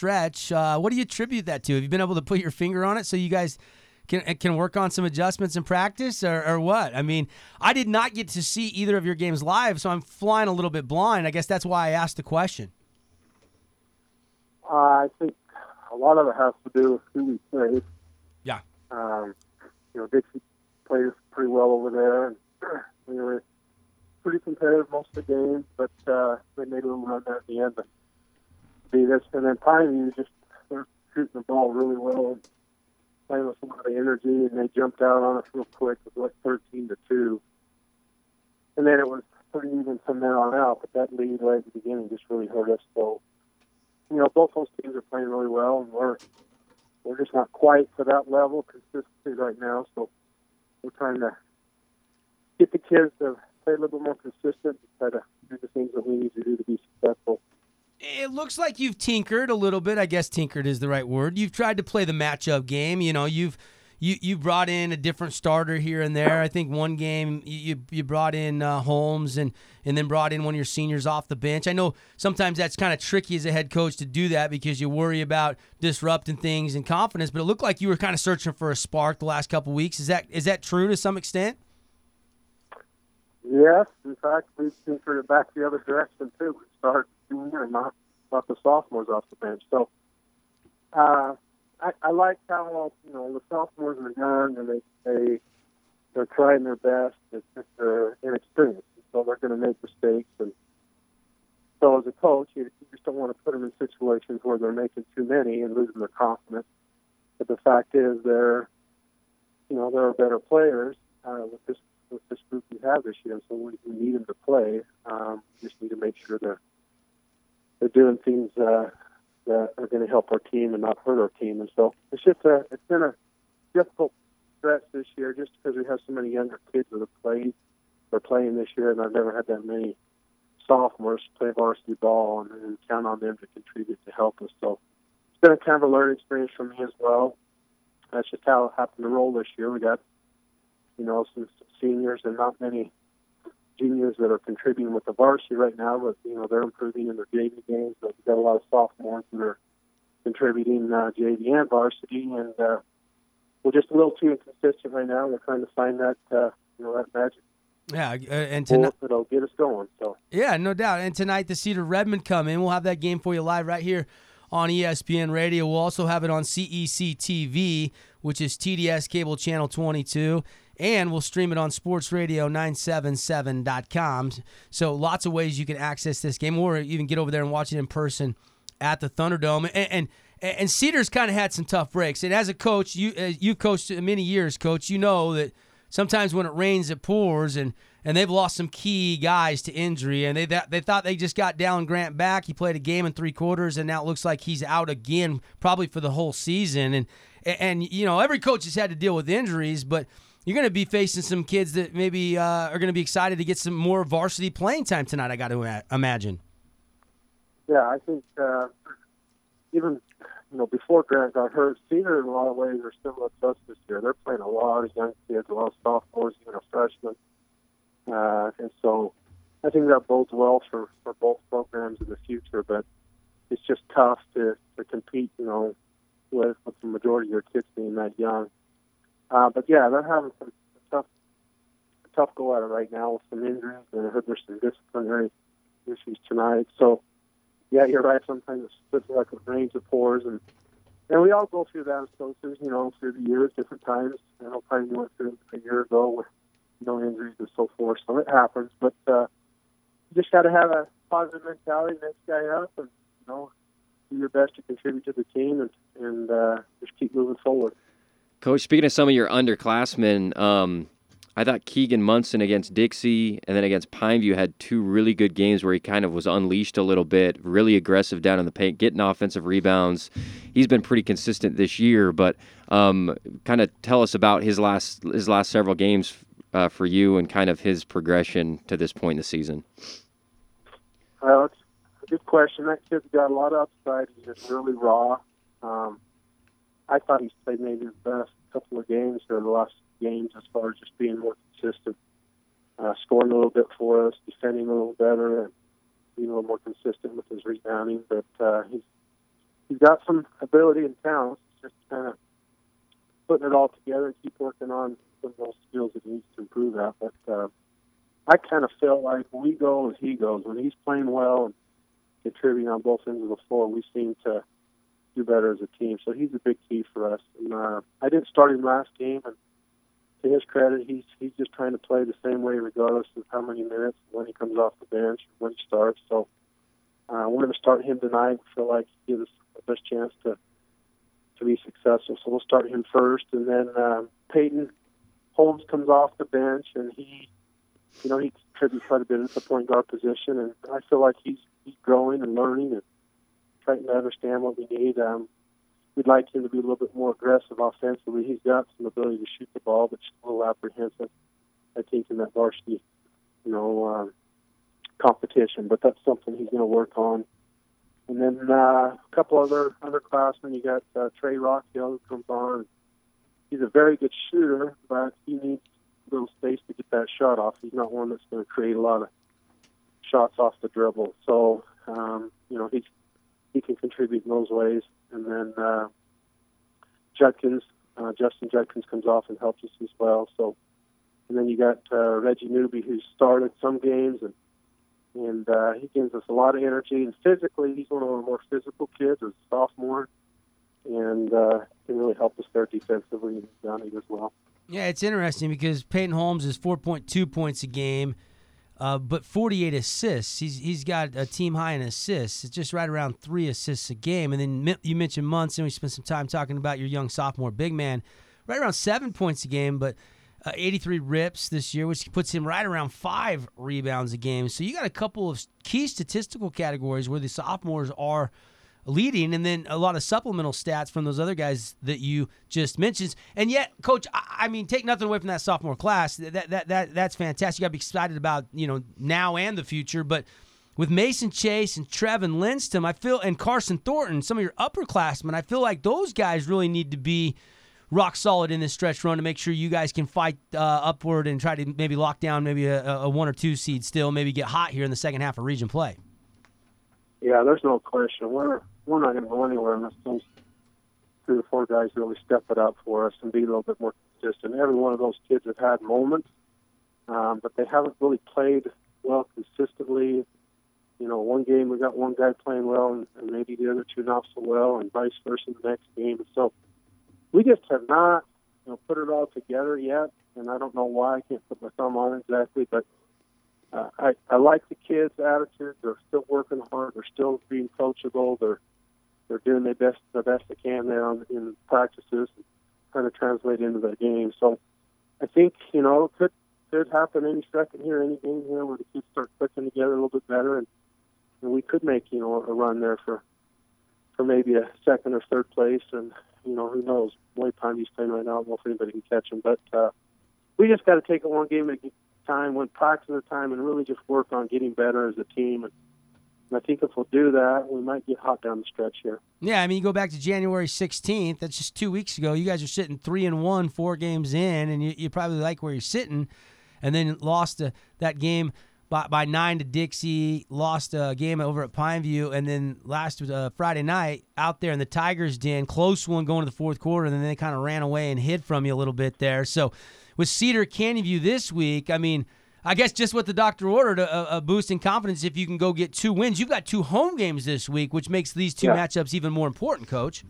stretch. Uh, what do you attribute that to? Have you been able to put your finger on it so you guys can can work on some adjustments in practice, or, or what? I mean, I did not get to see either of your games live, so I'm flying a little bit blind. I guess that's why I asked the question. Uh, I think a lot of it has to do with who we played. Yeah. Um, you know, Dixie plays pretty well over there, and we were pretty competitive most of the games, but uh, they made a little run there at the end to beat us. And then Pineview just they're shooting the ball really well and playing with a lot of energy, and they jumped out on us real quick. It was like 13 to two, and then it was pretty even from there on out. But that lead right at the beginning just really hurt us. So, you know, both those teams are playing really well, and we're we're just not quite to that level consistency right now. So we're trying to get the kids to play a little bit more consistent try to do the things that we need to do to be successful. It looks like you've tinkered a little bit. I guess tinkered is the right word. You've tried to play the matchup game. You know, you've you you brought in a different starter here and there. I think one game you you brought in uh, Holmes and and then brought in one of your seniors off the bench. I know sometimes that's kind of tricky as a head coach to do that because you worry about disrupting things and confidence. But it looked like you were kind of searching for a spark the last couple weeks. Is that is that true to some extent? Yes, in fact, we tinkered it back the other direction too. We started junior and not not the sophomores off the bench. So uh, I, I like how you know the sophomores are young and they they they're trying their best. It's just they're inexperienced, so they're going to make mistakes. And so as a coach, you, you just don't want to put them in situations where they're making too many and losing their confidence. But the fact is, they're you know they're better players uh, with this with this group we have this year. So we, we need them to play. Um, just need to make sure they're they're doing things uh, that are going to help our team and not hurt our team. And so it's just a it's been a difficult stretch this year, just because we have so many younger kids that have played or playing this year, and I've never had that many sophomores play varsity ball and, and count on them to contribute to help us. So it's been a kind of a learning experience for me as well. That's just how it happened to roll this year. We got you know some seniors and not many juniors that are contributing with the varsity right now, but you know they're improving in their JV games. But we've got a lot of sophomores that are contributing uh, JV and varsity, and uh, we're just a little too inconsistent right now. We're trying to find that uh, you know that magic. Yeah, uh, and tonight that'll get us going. So yeah, no doubt. And tonight the Cedar Redmen come in. We'll have that game for you live right here on ESPN Radio. We'll also have it on CEC TV, which is TDS Cable Channel 22 and we'll stream it on sportsradio977.com. So lots of ways you can access this game or even get over there and watch it in person at the Thunderdome. And and, and Cedars kind of had some tough breaks. And as a coach, you uh, you coached many years, coach. You know that sometimes when it rains, it pours, and and they've lost some key guys to injury. And they they thought they just got Dallin Grant back. He played a game in three quarters, and now it looks like he's out again, probably for the whole season. And and you know every coach has had to deal with injuries, but you're going to be facing some kids that maybe uh, are going to be excited to get some more varsity playing time tonight. I got to imagine. Yeah, I think uh, even you know before Grant got hurt, Cedar in a lot of ways are similar to us this year. They're playing a lot of young kids, a lot of sophomores, even a freshman, uh, and so I think that bodes well for for both programs in the future. But it's just tough to to compete, you know, with with the majority of your kids being that young. Uh, but yeah, they're having some tough, tough go at it right now with some injuries, and I heard there's some disciplinary issues tonight. So, yeah, you're right. Sometimes it's like it rains or pours, and and we all go through that as coaches, you know, through the years, different times. I know probably went through a year ago with no injuries and so forth, so it happens. But uh, you just got to have a positive mentality, next guy up, and you know, do your best to contribute to the team, and and uh, just keep moving forward. Coach, speaking of some of your underclassmen, um, I thought Keegan Munson against Dixie and then against Pineview had two really good games where he kind of was unleashed a little bit, really aggressive down in the paint, getting offensive rebounds. He's been pretty consistent this year, but um, kind of tell us about his last his last several games uh, for you and kind of his progression to this point in the season. Well, it's a good question. That kid's got a lot of upside. He's just really raw. Um, I thought he's played maybe his best couple of games or the last games as far as just being more consistent, uh, scoring a little bit for us, defending a little better, and being a little more consistent with his rebounding. But uh, he's he's got some ability and talent. Just kind of putting it all together and keep working on some of those skills that he needs to improve at. But uh, I kind of feel like we go as he goes. When he's playing well and contributing on both ends of the floor, we seem to do better as a team. So he's a big key for us. And uh, I didn't start him last game, and to his credit, he's he's just trying to play the same way regardless of how many minutes when he comes off the bench, when he starts. So uh, we're going to start him tonight. We feel like he gives us the best chance to to be successful. So we'll start him first, and then uh, Peyton Holmes comes off the bench, and he, you know, he contributes quite a bit at the point guard position, and I feel like he's he's growing and learning and trying to understand what we need. Um, we'd like him to be a little bit more aggressive offensively. He's got some ability to shoot the ball, but just a little apprehensive. I think in that varsity, you know, um, competition. But that's something he's going to work on. And then uh, a couple other underclassmen. You got uh, Trey Rockhill who comes on. He's a very good shooter, but he needs a little space to get that shot off. He's not one that's going to create a lot of shots off the dribble. So, um, you know, he's he can contribute in those ways. And then uh, Judkins, uh, Justin Judkins comes off and helps us as well. So, and then you got uh, Reggie Newby who started some games and and uh, he gives us a lot of energy. And physically, he's one of our more physical kids as a sophomore, and uh, can really help us there defensively and as well. Yeah, it's interesting because Peyton Holmes is 4.2 points a game. Uh, but 48 assists. He's he's got a team high in assists. It's just right around three assists a game. And then you mentioned Munson. We spent some time talking about your young sophomore big man, right around seven points a game, but uh, 83 rips this year, which puts him right around five rebounds a game. So you got a couple of key statistical categories where the sophomores are leading, and then a lot of supplemental stats from those other guys that you just mentioned. And yet, coach, I, mean, take nothing away from that sophomore class. That that that that's fantastic. You got to be excited about you know now and the future, but. With Mason Chase and Trevin Lindstrom, I feel, and Carson Thornton, some of your upperclassmen, I feel like those guys really need to be rock solid in this stretch run to make sure you guys can fight uh, upward and try to maybe lock down maybe a, a, one or two seed still, maybe get hot here in the second half of region play. Yeah, there's no question. We're we're not going to go anywhere unless those three or four guys really step it up for us and be a little bit more consistent. Every one of those kids have had moments, um, but they haven't really played well consistently. You know, one game we got one guy playing well, and, and maybe the other two not so well, and vice versa the next game. So we just have not, you know, put it all together yet. And I don't know why. I can't put my thumb on it exactly, but uh, I, I like the kids' attitude. They're still working hard. They're still being coachable. They're they're doing their best the best they can on, in practices, and trying to translate into the game. So I think you know it could could happen any second here, any game here, where the kids start clicking together a little bit better, and, and we could make you know a run there for for maybe a second or third place. And you know who knows? Pineview's playing right now. I don't know if anybody can catch him, but uh, we just got to take it one game at time, one practice at a time, and really just work on getting better as a team. And I think if we'll do that, we might get hot down the stretch here. Yeah, I mean, you go back to January 16th. That's just two weeks ago. You guys are sitting three and one, four games in, and you, you probably like where you're sitting. And then lost that game by, by nine to Dixie. Lost a game over at Pineview, and then last uh, Friday night out there in the Tigers' den, close one going to the fourth quarter, and then they kind of ran away and hid from you a little bit there. So with Cedar Canyon View this week, I mean I guess just what the doctor ordered a, a, boost in confidence if you can go get two wins. You've got two home games this week, which makes these two yeah. matchups even more important, Coach.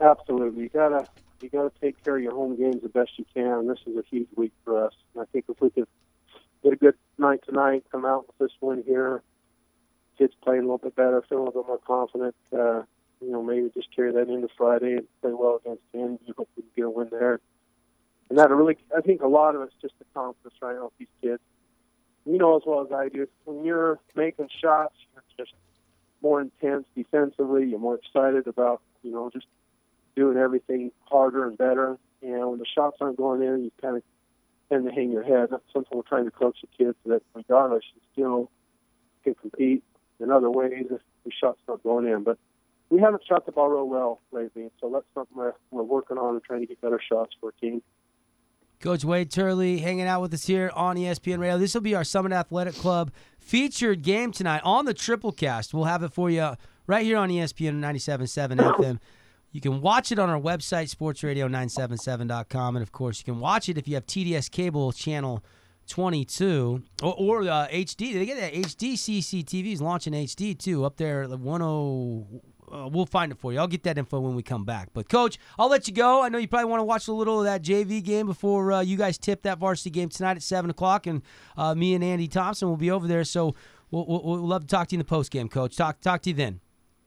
Absolutely, you gotta you gotta take care of your home games the best you can. This is a huge week for us. And I think if we could get a good night tonight, come out with this win here, kids playing a little bit better, feeling a little bit more confident. Uh, you know, maybe just carry that into Friday and play well against Canyon. You hope we can get a win there and that really, I think a lot of it's just the confidence right with these kids. You know as well as I do, when you're making shots, you're just more intense defensively. You're more excited about, you know, just doing everything harder and better. And when the shots aren't going in, you kind of tend to hang your head. That's something we're trying to coach the kids that regardless, you still can compete in other ways if the shots not going in. But we haven't shot the ball real well lately, so that's something we're, we're working on and trying to get better shots for a team. Coach Wade Turley hanging out with us here on ESPN Radio. This will be our Summit Athletic Club featured game tonight on the Triple Cast. We'll have it for you right here on ESPN 97.7 FM. You can watch it on our website, sportsradio977.com. And of course, you can watch it if you have TDS cable channel 22 or, or uh, HD. They get that HD CCTV is launching HD too up there at 10. Uh, we'll find it for you. I'll get that info when we come back. But coach, I'll let you go. I know you probably want to watch a little of that JV game before uh, you guys tip that varsity game tonight at seven o'clock, and uh, me and Andy Thompson will be over there. So we'll, we'll, we'll love to talk to you in the post game, coach. Talk talk to you then.